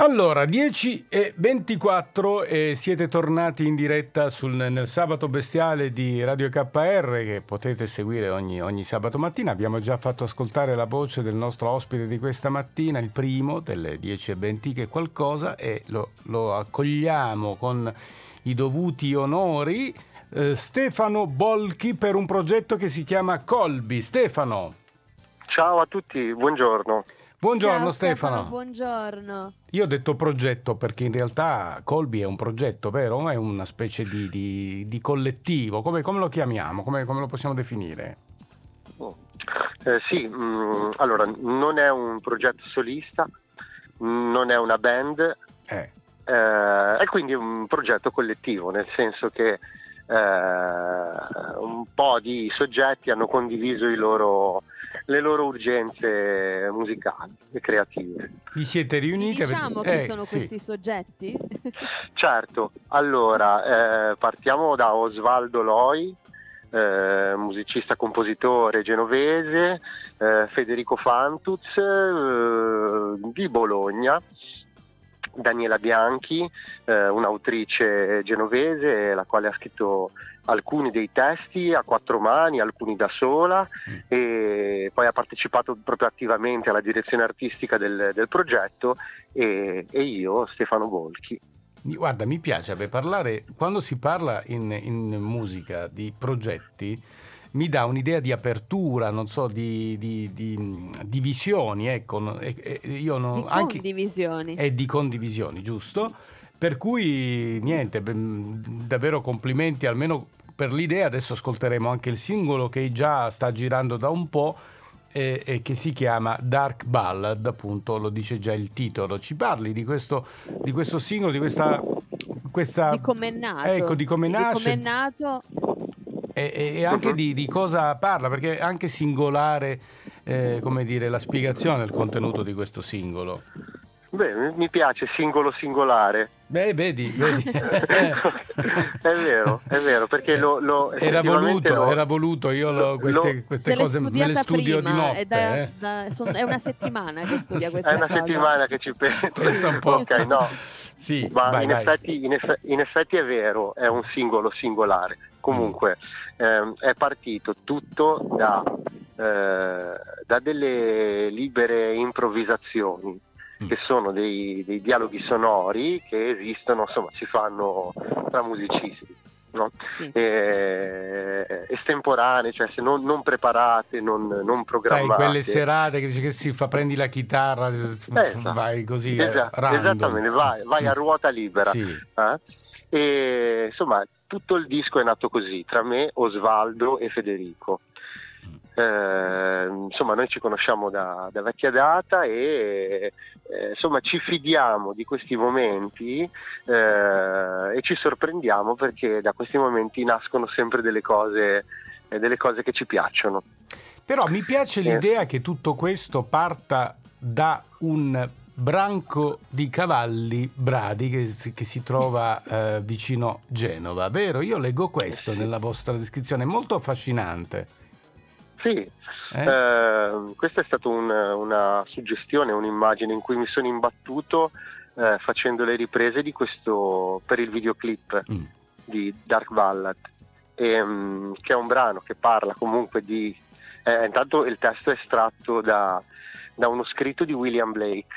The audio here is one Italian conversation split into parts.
Allora, 10 e 24 e siete tornati in diretta sul, nel sabato bestiale di Radio KR che potete seguire ogni, ogni, sabato mattina. Abbiamo già fatto ascoltare la voce del nostro ospite di questa mattina, il primo delle 10 e 20 che qualcosa e lo, lo accogliamo con i dovuti onori. Eh, Stefano Bolchi per un progetto che si chiama Colbi. Stefano. Ciao a tutti, buongiorno. Buongiorno Ciao, Stefano. Stefano. Buongiorno. Io ho detto progetto perché in realtà Colby è un progetto, vero? È una specie di, di, di collettivo. Come, come, lo chiamiamo? Come, come, lo possiamo definire? Eh, sì, mh, mm, allora non è un progetto solista, non è una band, eh. Eh, è quindi un progetto collettivo, nel senso che eh, un po' di soggetti hanno condiviso i loro le loro urgenze musicali e creative. Vi siete riuniti? Diciamo avete... chi eh, sono sì. questi soggetti? certo, allora eh, partiamo da Osvaldo Loi, eh, musicista compositore genovese, eh, Federico Fantuz eh, di Bologna. Daniela Bianchi, eh, un'autrice genovese, la quale ha scritto alcuni dei testi a quattro mani, alcuni da sola mm. e poi ha partecipato proprio attivamente alla direzione artistica del, del progetto e, e, io, Stefano Volchi. Guarda, mi piace beh, parlare, quando si parla in, in, musica di progetti, mi dà un'idea di apertura, non so, di, di, di, di visioni, ecco, io non, di condivisioni. Anche, e di condivisioni, giusto? Per cui niente, davvero complimenti almeno per l'idea. Adesso ascolteremo anche il singolo che già sta girando da un po' e, e, che si chiama Dark Ballad, appunto lo dice già il titolo. Ci parli di questo, di questo singolo, di questa, questa... Di come è nato. Ecco, di come sì, nasce. Di come è nato. E, e anche di, di, cosa parla, perché è anche singolare, eh, come dire, la spiegazione del contenuto di questo singolo. Beh, mi piace singolo singolare. Beh, vedi, vedi. è vero, è vero, perché lo, lo era, voluto, lo, era voluto, io lo, queste, lo, queste cose me le studio prima, di notte. È, da, eh. da, son, è, una settimana che studia questa È una cosa. settimana che ci penso. Pensa un po'. ok, no. Sì, Ma vai, in, vai. Effetti, in, effetti, in, effetti, è vero, è un singolo singolare. Comunque mm. ehm, è partito tutto da, eh, da delle libere improvvisazioni. Che sono dei, dei, dialoghi sonori che esistono, insomma, si fanno tra musicisti. No? Sì. E, estemporanee, cioè se non, non preparate, non, non, programmate. Sai, quelle serate che dici che si fa, prendi la chitarra, esatto. vai così. Eh, esatto, esattamente, vai, vai, a mm. ruota libera. Sì. Eh? E insomma, tutto il disco è nato così, tra me, Osvaldo e Federico. Eh, insomma, noi ci conosciamo da, da vecchia data e eh, insomma ci fidiamo di questi momenti eh, e ci sorprendiamo perché da questi momenti nascono sempre delle cose, eh, delle cose che ci piacciono. Però mi piace l'idea che tutto questo parta da un branco di cavalli bradi che, che si trova eh, vicino Genova, vero? Io leggo questo nella vostra descrizione, è molto affascinante. Sì, eh? Eh, questa è stata un, una suggestione, un'immagine in cui mi sono imbattuto eh, facendo le riprese di questo per il videoclip mm. di Dark Ballad, e, um, che è un brano che parla comunque di... Eh, intanto il testo è estratto da, da, uno scritto di William Blake,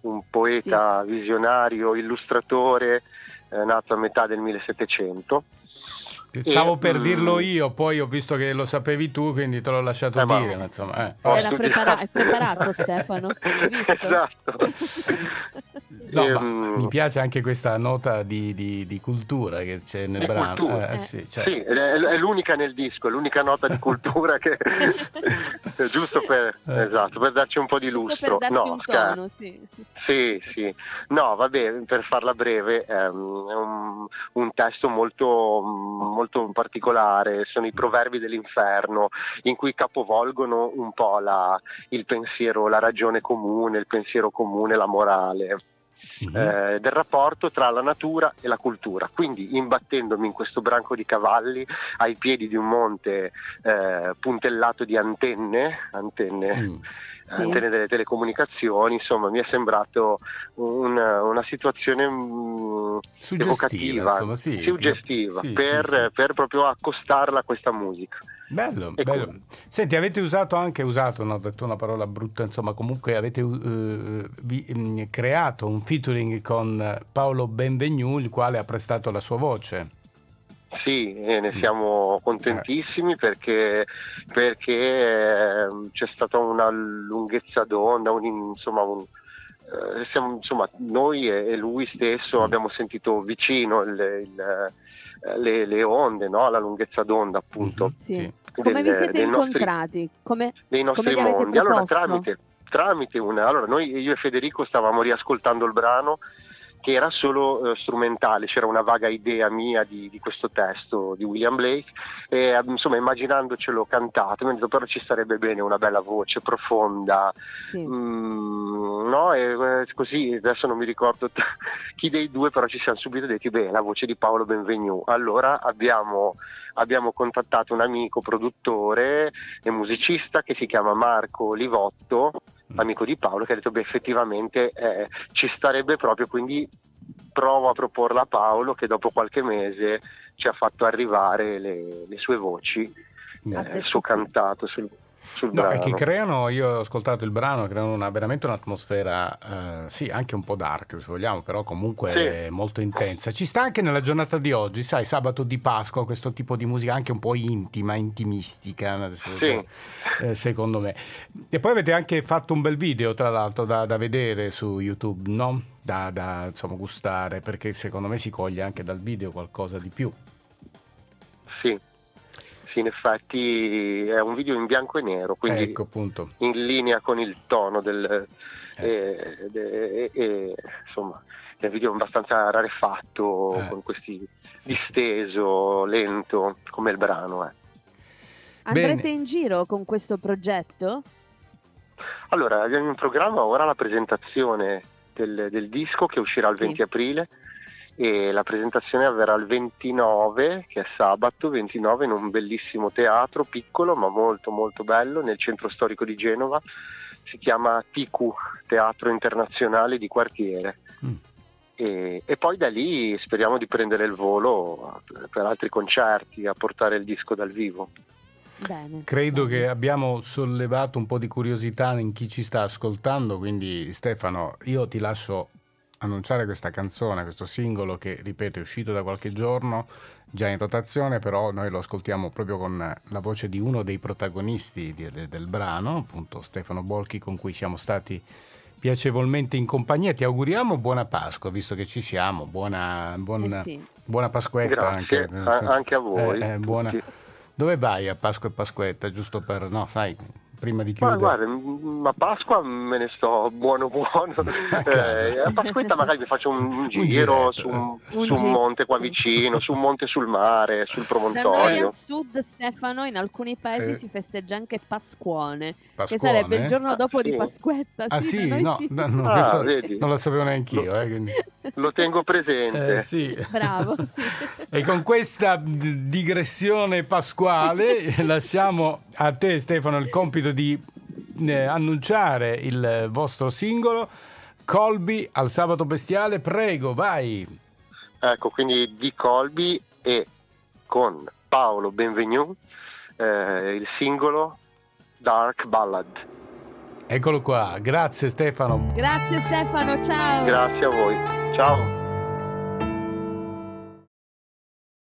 un poeta sì. visionario, illustratore, eh, nato a metà del 1700 Stavo e, per dirlo mm, io, poi ho visto che lo sapevi tu, quindi te l'ho lasciato eh, dire. Ma insomma, eh. Era prepara- è preparato Stefano, hai visto? Esatto. No, ehm, mi piace anche questa nota di, di, di cultura che c'è nel brano. Eh, eh. Sì, cioè. sì, è, l'unica nel disco, è l'unica nota di cultura che giusto per, eh. esatto, per darci un po' di giusto lustro. per darci no, un tono, sì. Sì, sì. No, vabbè, per farla breve, ehm, è un, un testo molto, molto particolare, sono i proverbi dell'inferno in cui capovolgono un po' la, il pensiero, la ragione comune, il pensiero comune, la morale. Mm-hmm. Eh, del rapporto tra la natura e la cultura. Quindi imbattendomi in questo branco di cavalli ai piedi di un monte eh, puntellato di antenne, antenne mm. Sì. antenne delle telecomunicazioni, insomma mi è sembrato una, una situazione mh, evocativa, insomma, sì, suggestiva, sì, per, per proprio accostarla a questa musica. Bello, bello. Senti, avete usato anche, usato, no, ho detto una parola brutta, insomma, comunque avete uh, vi, mh, creato un featuring con Paolo Benvenu, il quale ha prestato la sua voce. Sì, e ne mm. siamo contentissimi eh. perché, perché eh, c'è stata una lunghezza d'onda, un, insomma, un, eh, siamo, insomma, noi e, lui stesso mm. abbiamo sentito vicino il, il, eh, le, le, onde, no? la lunghezza d'onda appunto. Sì. Del, come vi siete incontrati? Nostri, come, dei nostri come mondi. Allora tramite, tramite una... Allora noi, io e Federico stavamo riascoltando il brano che era solo eh, strumentale, c'era una vaga idea mia di, di, questo testo di William Blake e insomma immaginandocelo cantato mi ho detto però ci sarebbe bene una bella voce profonda, sì. mm, no? E eh, così adesso non mi ricordo t- chi dei due però ci siamo subito detti beh la voce di Paolo Benvenu, allora abbiamo abbiamo contattato un amico produttore e musicista che si chiama Marco Livotto Mm. Amico di Paolo, che ha detto beh effettivamente eh, ci starebbe proprio, quindi provo a proporla a Paolo che dopo qualche mese ci ha fatto arrivare le, le sue voci, eh, il suo cantato sul, sul no, brano. che creano, io ho ascoltato il brano, creano una, veramente un'atmosfera, eh, sì, anche un po' dark se vogliamo, però comunque sì. molto intensa. Ci sta anche nella giornata di oggi, sai, sabato di Pasqua, questo tipo di musica anche un po' intima, intimistica, sì. eh, secondo me. E poi avete anche fatto un bel video, tra l'altro, da, da vedere su YouTube, no? Da, da insomma, gustare, perché secondo me si coglie anche dal video qualcosa di più. Sì, sì, in effetti è un video in bianco e nero, quindi ecco, in linea con il tono del... Eh. E, e, e, insomma, è un video abbastanza rarefatto, eh. con questi disteso, lento, come il brano. Eh. Andrete Bene. in giro con questo progetto? Allora, abbiamo in programma ora la presentazione del, del disco che uscirà il sì. 20 aprile e la presentazione avverrà il 29, che è sabato 29, in un bellissimo teatro, piccolo ma molto molto bello, nel centro storico di Genova, si chiama TQ, Teatro Internazionale di Quartiere. Mm. E, e, poi da lì speriamo di prendere il volo per altri concerti, a portare il disco dal vivo. Bene, Credo bene. che abbiamo sollevato un po' di curiosità in chi ci sta ascoltando, quindi Stefano, io ti lascio annunciare questa canzone, questo singolo che, ripeto, è uscito da qualche giorno, già in rotazione, però noi lo ascoltiamo proprio con la voce di uno dei protagonisti di, de, del brano, appunto Stefano Bolchi, con cui siamo stati piacevolmente in compagnia. Ti auguriamo buona Pasqua, visto che ci siamo, buona, buon, eh sì. buona Pasquetta anche, a, anche, a voi. Eh, eh, buona... Dove vai a Pasqua e Pasquetta? Giusto per, no, sai, prima di chiudere? Ma guarda, a Pasqua me ne sto buono buono. A, eh, a Pasquetta magari mi faccio un, un giro su, un, un, su un monte qua sì. vicino, su un monte sul mare, sul promontorio. Da noi al sud, Stefano, in alcuni paesi eh. si festeggia anche Pasquone, Pasquone, che sarebbe il giorno dopo ah, di Pasquetta. Ah sì, sì? No, sì. No, no, ah, non lo sapevo neanche io. Lo, eh, lo tengo presente. Eh, sì. Bravo. E con questa digressione pasquale lasciamo a te Stefano il compito di eh, annunciare il vostro singolo Colby al sabato bestiale, prego, vai. Ecco, quindi di Colby e con Paolo Benvenu eh, il singolo Dark Ballad. Eccolo qua, grazie Stefano. Grazie Stefano, ciao. Grazie a voi, ciao.